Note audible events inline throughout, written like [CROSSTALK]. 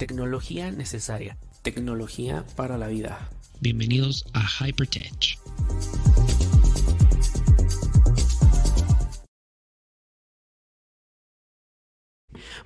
Tecnología necesaria. Tecnología para la vida. Bienvenidos a Hypertech.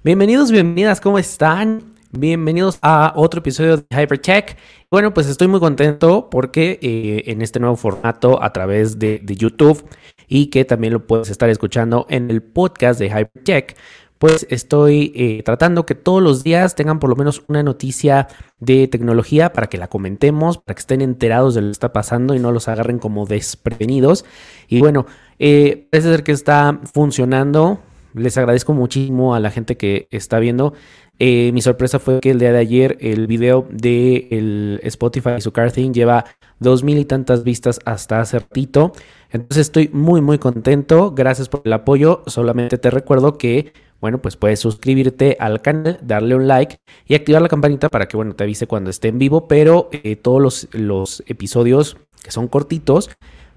Bienvenidos, bienvenidas, ¿cómo están? Bienvenidos a otro episodio de Hypertech. Bueno, pues estoy muy contento porque eh, en este nuevo formato a través de, de, YouTube y que también lo puedes estar escuchando en el podcast de Hypertech, pues estoy eh, tratando que todos los días tengan por lo menos una noticia de tecnología para que la comentemos, para que estén enterados de lo que está pasando y no los agarren como desprevenidos. Y bueno, eh, parece ser que está funcionando. Les agradezco muchísimo a la gente que está viendo. Eh, mi sorpresa fue que el día de ayer el video de el Spotify y su car thing lleva dos mil y tantas vistas hasta hace ratito. Entonces estoy muy muy contento. Gracias por el apoyo. Solamente te recuerdo que bueno, pues puedes suscribirte al canal, darle un like y activar la campanita para que, bueno, te avise cuando esté en vivo, pero eh, todos los, episodios que son cortitos,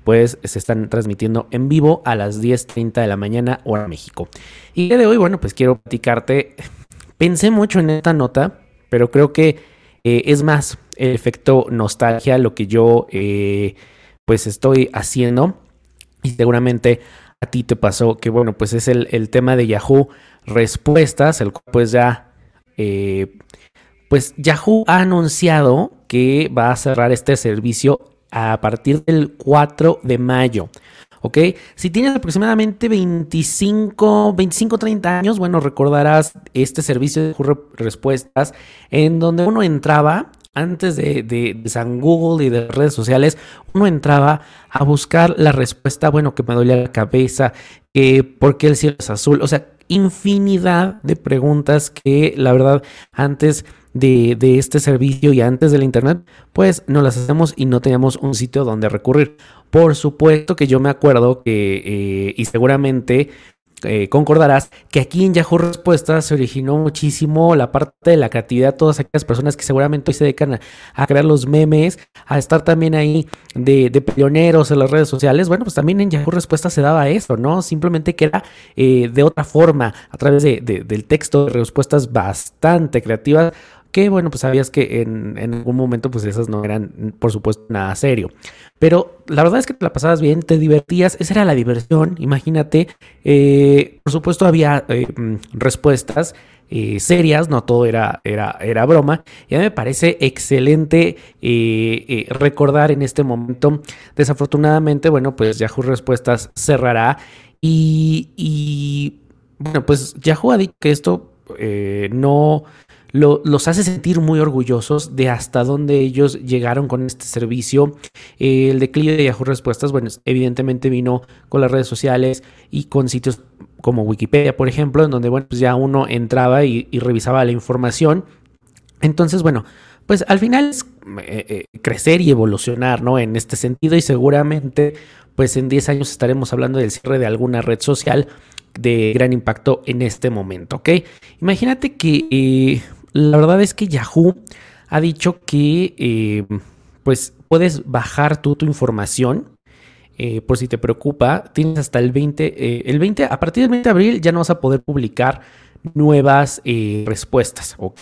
pues se están transmitiendo en vivo a las 10.30 de la mañana hora México. Y el día de hoy, bueno, pues quiero platicarte, [LAUGHS] pensé mucho en esta nota, pero creo que eh, es más el efecto nostalgia lo que yo eh, pues estoy haciendo y seguramente a ti te pasó, que bueno, pues es el, el tema de Yahoo Respuestas, el cual pues ya, eh, pues Yahoo ha anunciado que va a cerrar este servicio a partir del 4 de mayo. ¿Ok? Si tienes aproximadamente 25, 25, 30 años, bueno, recordarás este servicio de Yahoo Respuestas en donde uno entraba antes de, de, San Google y de redes sociales, uno entraba a buscar la respuesta, bueno, que me dolía la cabeza, que por qué el cielo es azul, o sea, infinidad de preguntas que la verdad antes de, de, este servicio y antes del internet, pues no las hacemos y no teníamos un sitio donde recurrir. Por supuesto que yo me acuerdo que, eh, y seguramente eh, concordarás que aquí en Yahoo Respuestas se originó muchísimo la parte de la creatividad, todas aquellas personas que seguramente hoy se dedican a, crear los memes, a estar también ahí de, pioneros en las redes sociales. Bueno, pues también en Yahoo Respuestas se daba eso, ¿no? Simplemente que era eh, de otra forma, a través de, de, del texto, de respuestas bastante creativas que bueno, pues sabías que en, algún momento pues esas no eran, por supuesto, nada serio. Pero la verdad es que te la pasabas bien, te divertías, esa era la diversión, imagínate. Eh, por supuesto había eh, respuestas eh, serias, no todo era, era, era broma. Y a mí me parece excelente recordar en este momento. Desafortunadamente, bueno, pues Yahoo Respuestas cerrará y, y bueno, pues Yahoo ha dicho que esto no lo, los hace sentir muy orgullosos de hasta dónde ellos llegaron con este servicio. Eh, el declive de Yahoo Respuestas, bueno, evidentemente vino con las redes sociales y con sitios como Wikipedia, por ejemplo, en donde, bueno, pues ya uno entraba y, revisaba la información. Entonces, bueno, pues al final es eh, eh, crecer y evolucionar, ¿no? En este sentido y seguramente, pues en 10 años estaremos hablando del cierre de alguna red social de gran impacto en este momento, ¿ok? Imagínate que la verdad es que Yahoo ha dicho que eh, pues puedes bajar tú tu información. Eh, por si te preocupa, tienes hasta el 20, eh, el 20, a partir del 20 de abril ya no vas a poder publicar nuevas respuestas, ¿ok?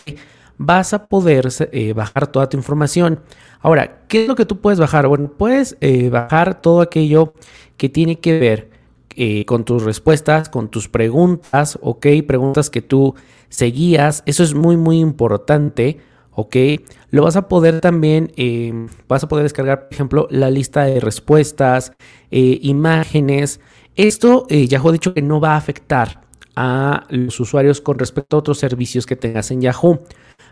Vas a poder bajar toda tu información. Ahora, ¿qué es lo que tú puedes bajar? Bueno, puedes bajar todo aquello que tiene que ver con tus respuestas, con tus preguntas, ¿ok? Preguntas que tú seguías, eso es muy muy importante, ¿ok? Lo vas a poder también, eh, vas a poder descargar, por ejemplo, la lista de respuestas, eh, imágenes. Esto eh, Yahoo ha dicho que no va a afectar a los usuarios con respecto a otros servicios que tengas en Yahoo.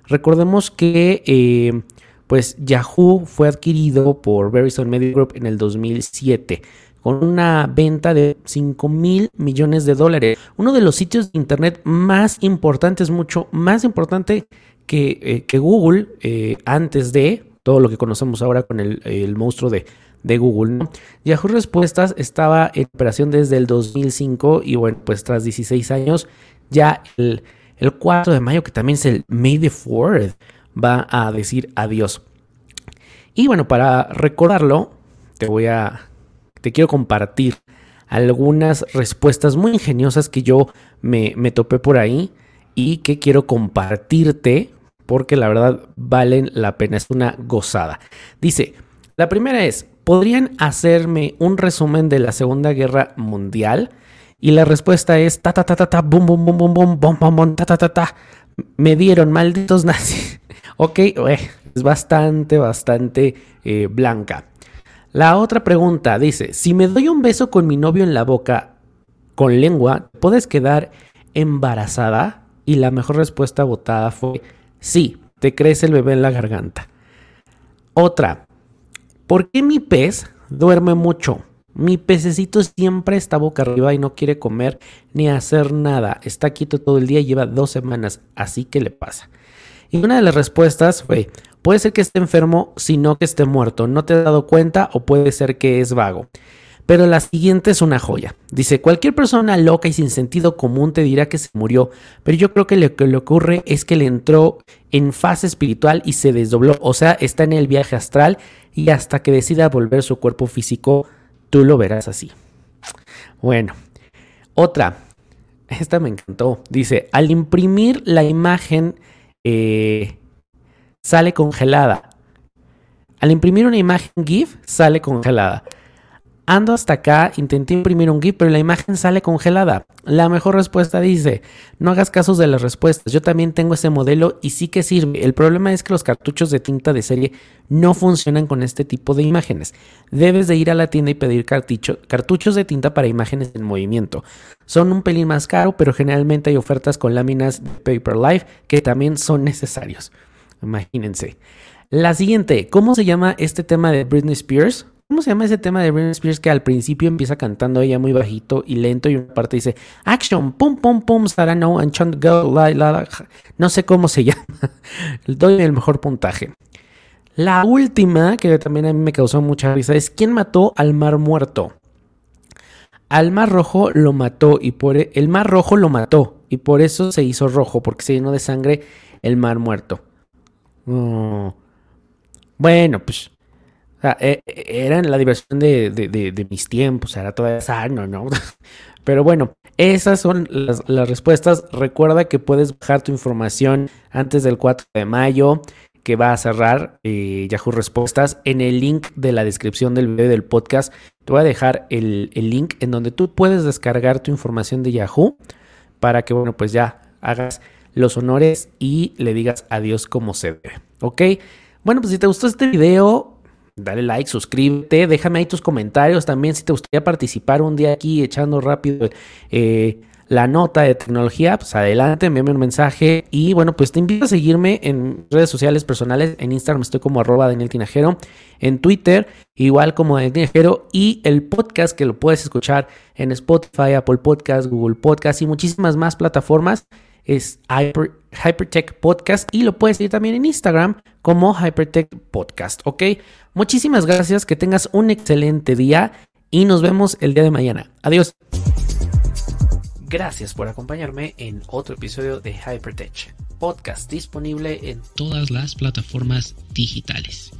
Recordemos que eh, pues Yahoo fue adquirido por Verizon Media Group en el 2007 con una venta de 5 mil millones de dólares. Uno de los sitios de Internet más importantes, mucho más importante que, eh, que Google eh, antes de todo lo que conocemos ahora con el, el monstruo de, de Google. Yahoo Respuestas estaba en operación desde el 2005 y bueno, pues tras 16 años, ya el, el 4 de mayo, que también es el May the 4th, va a decir adiós. Y bueno, para recordarlo, te voy a te quiero compartir algunas respuestas muy ingeniosas que yo me, topé por ahí y que quiero compartirte porque la verdad valen la pena, es una gozada. Dice, la primera es, ¿podrían hacerme un resumen de la Segunda Guerra Mundial? Y la respuesta es ta ta ta ta ta bum bum bum bum bum bum bum bum ta ta ta ta. Me dieron malditos nazis. [LAUGHS] ok, es bastante bastante eh, blanca. La otra pregunta dice, si me doy un beso con mi novio en la boca con lengua, ¿puedes quedar embarazada? Y la mejor respuesta votada fue sí, te crece el bebé en la garganta. Otra, ¿por qué mi pez duerme mucho? Mi pececito siempre está boca arriba y no quiere comer ni hacer nada. Está quieto todo el día y lleva dos semanas. Así que le pasa. Y una de las respuestas fue, puede ser que esté enfermo, sino que esté muerto. No te has dado cuenta o puede ser que es vago. Pero la siguiente es una joya. Dice, cualquier persona loca y sin sentido común te dirá que se murió, pero yo creo que lo que le ocurre es que le entró en fase espiritual y se desdobló, o sea, está en el viaje astral y hasta que decida volver su cuerpo físico tú lo verás así. Bueno, otra. Esta me encantó. Dice, al imprimir la imagen eh, sale congelada. Al imprimir una imagen GIF sale congelada. Ando hasta acá, intenté imprimir un GIF, pero la imagen sale congelada. La mejor respuesta dice, no hagas casos de las respuestas, yo también tengo ese modelo y sí que sirve. El problema es que los cartuchos de tinta de serie no funcionan con este tipo de imágenes. Debes de ir a la tienda y pedir cartuchos de tinta para imágenes en movimiento. Son un pelín más caro, pero generalmente hay ofertas con láminas de Paper Life que también son necesarios. Imagínense. La siguiente, ¿cómo se llama este tema de Britney Spears? ¿Cómo se llama ese tema de Britney Spears que al principio empieza cantando ella muy bajito y lento y una parte dice Action, pum, pum, pum, Sarah no, and go, la, la, No sé cómo se [LAUGHS] llama. Doy el mejor puntaje. La última, que también a mí me causó mucha risa, es ¿quién mató al mar muerto? Al mar rojo lo mató y por e, el mar rojo lo mató y por eso se hizo rojo porque se llenó de sangre el mar muerto. Oh. Bueno, pues sea, e, e, eran la diversión de, mis tiempos, era toda sano, ¿no? [LAUGHS] Pero bueno, esas son las, respuestas. Recuerda que puedes bajar tu información antes del 4 de mayo, que va a cerrar eh, Yahoo Respuestas. En el link de la descripción del video del podcast, te voy a dejar el, el link en donde tú puedes descargar tu información de Yahoo para que, bueno, pues ya hagas los honores y le digas adiós como se debe. ¿Ok? Bueno, pues si te gustó este video, Dale like, suscríbete, déjame ahí tus comentarios también si te gustaría participar un día aquí echando rápido eh, la nota de tecnología, pues adelante, envíame un mensaje y bueno, pues te invito a seguirme en redes sociales personales, en Instagram estoy como arroba Daniel Tinajero, en Twitter igual como Daniel Tinajero y el podcast que lo puedes escuchar en Spotify, Apple Podcast, Google Podcast y muchísimas más plataformas es Hypertech Podcast y lo puedes seguir también en Instagram como Hypertech Podcast, ¿ok? Muchísimas gracias, que tengas un excelente día y nos vemos el día de mañana. Adiós. Gracias por acompañarme en otro episodio de Hypertech Podcast disponible en todas las plataformas digitales.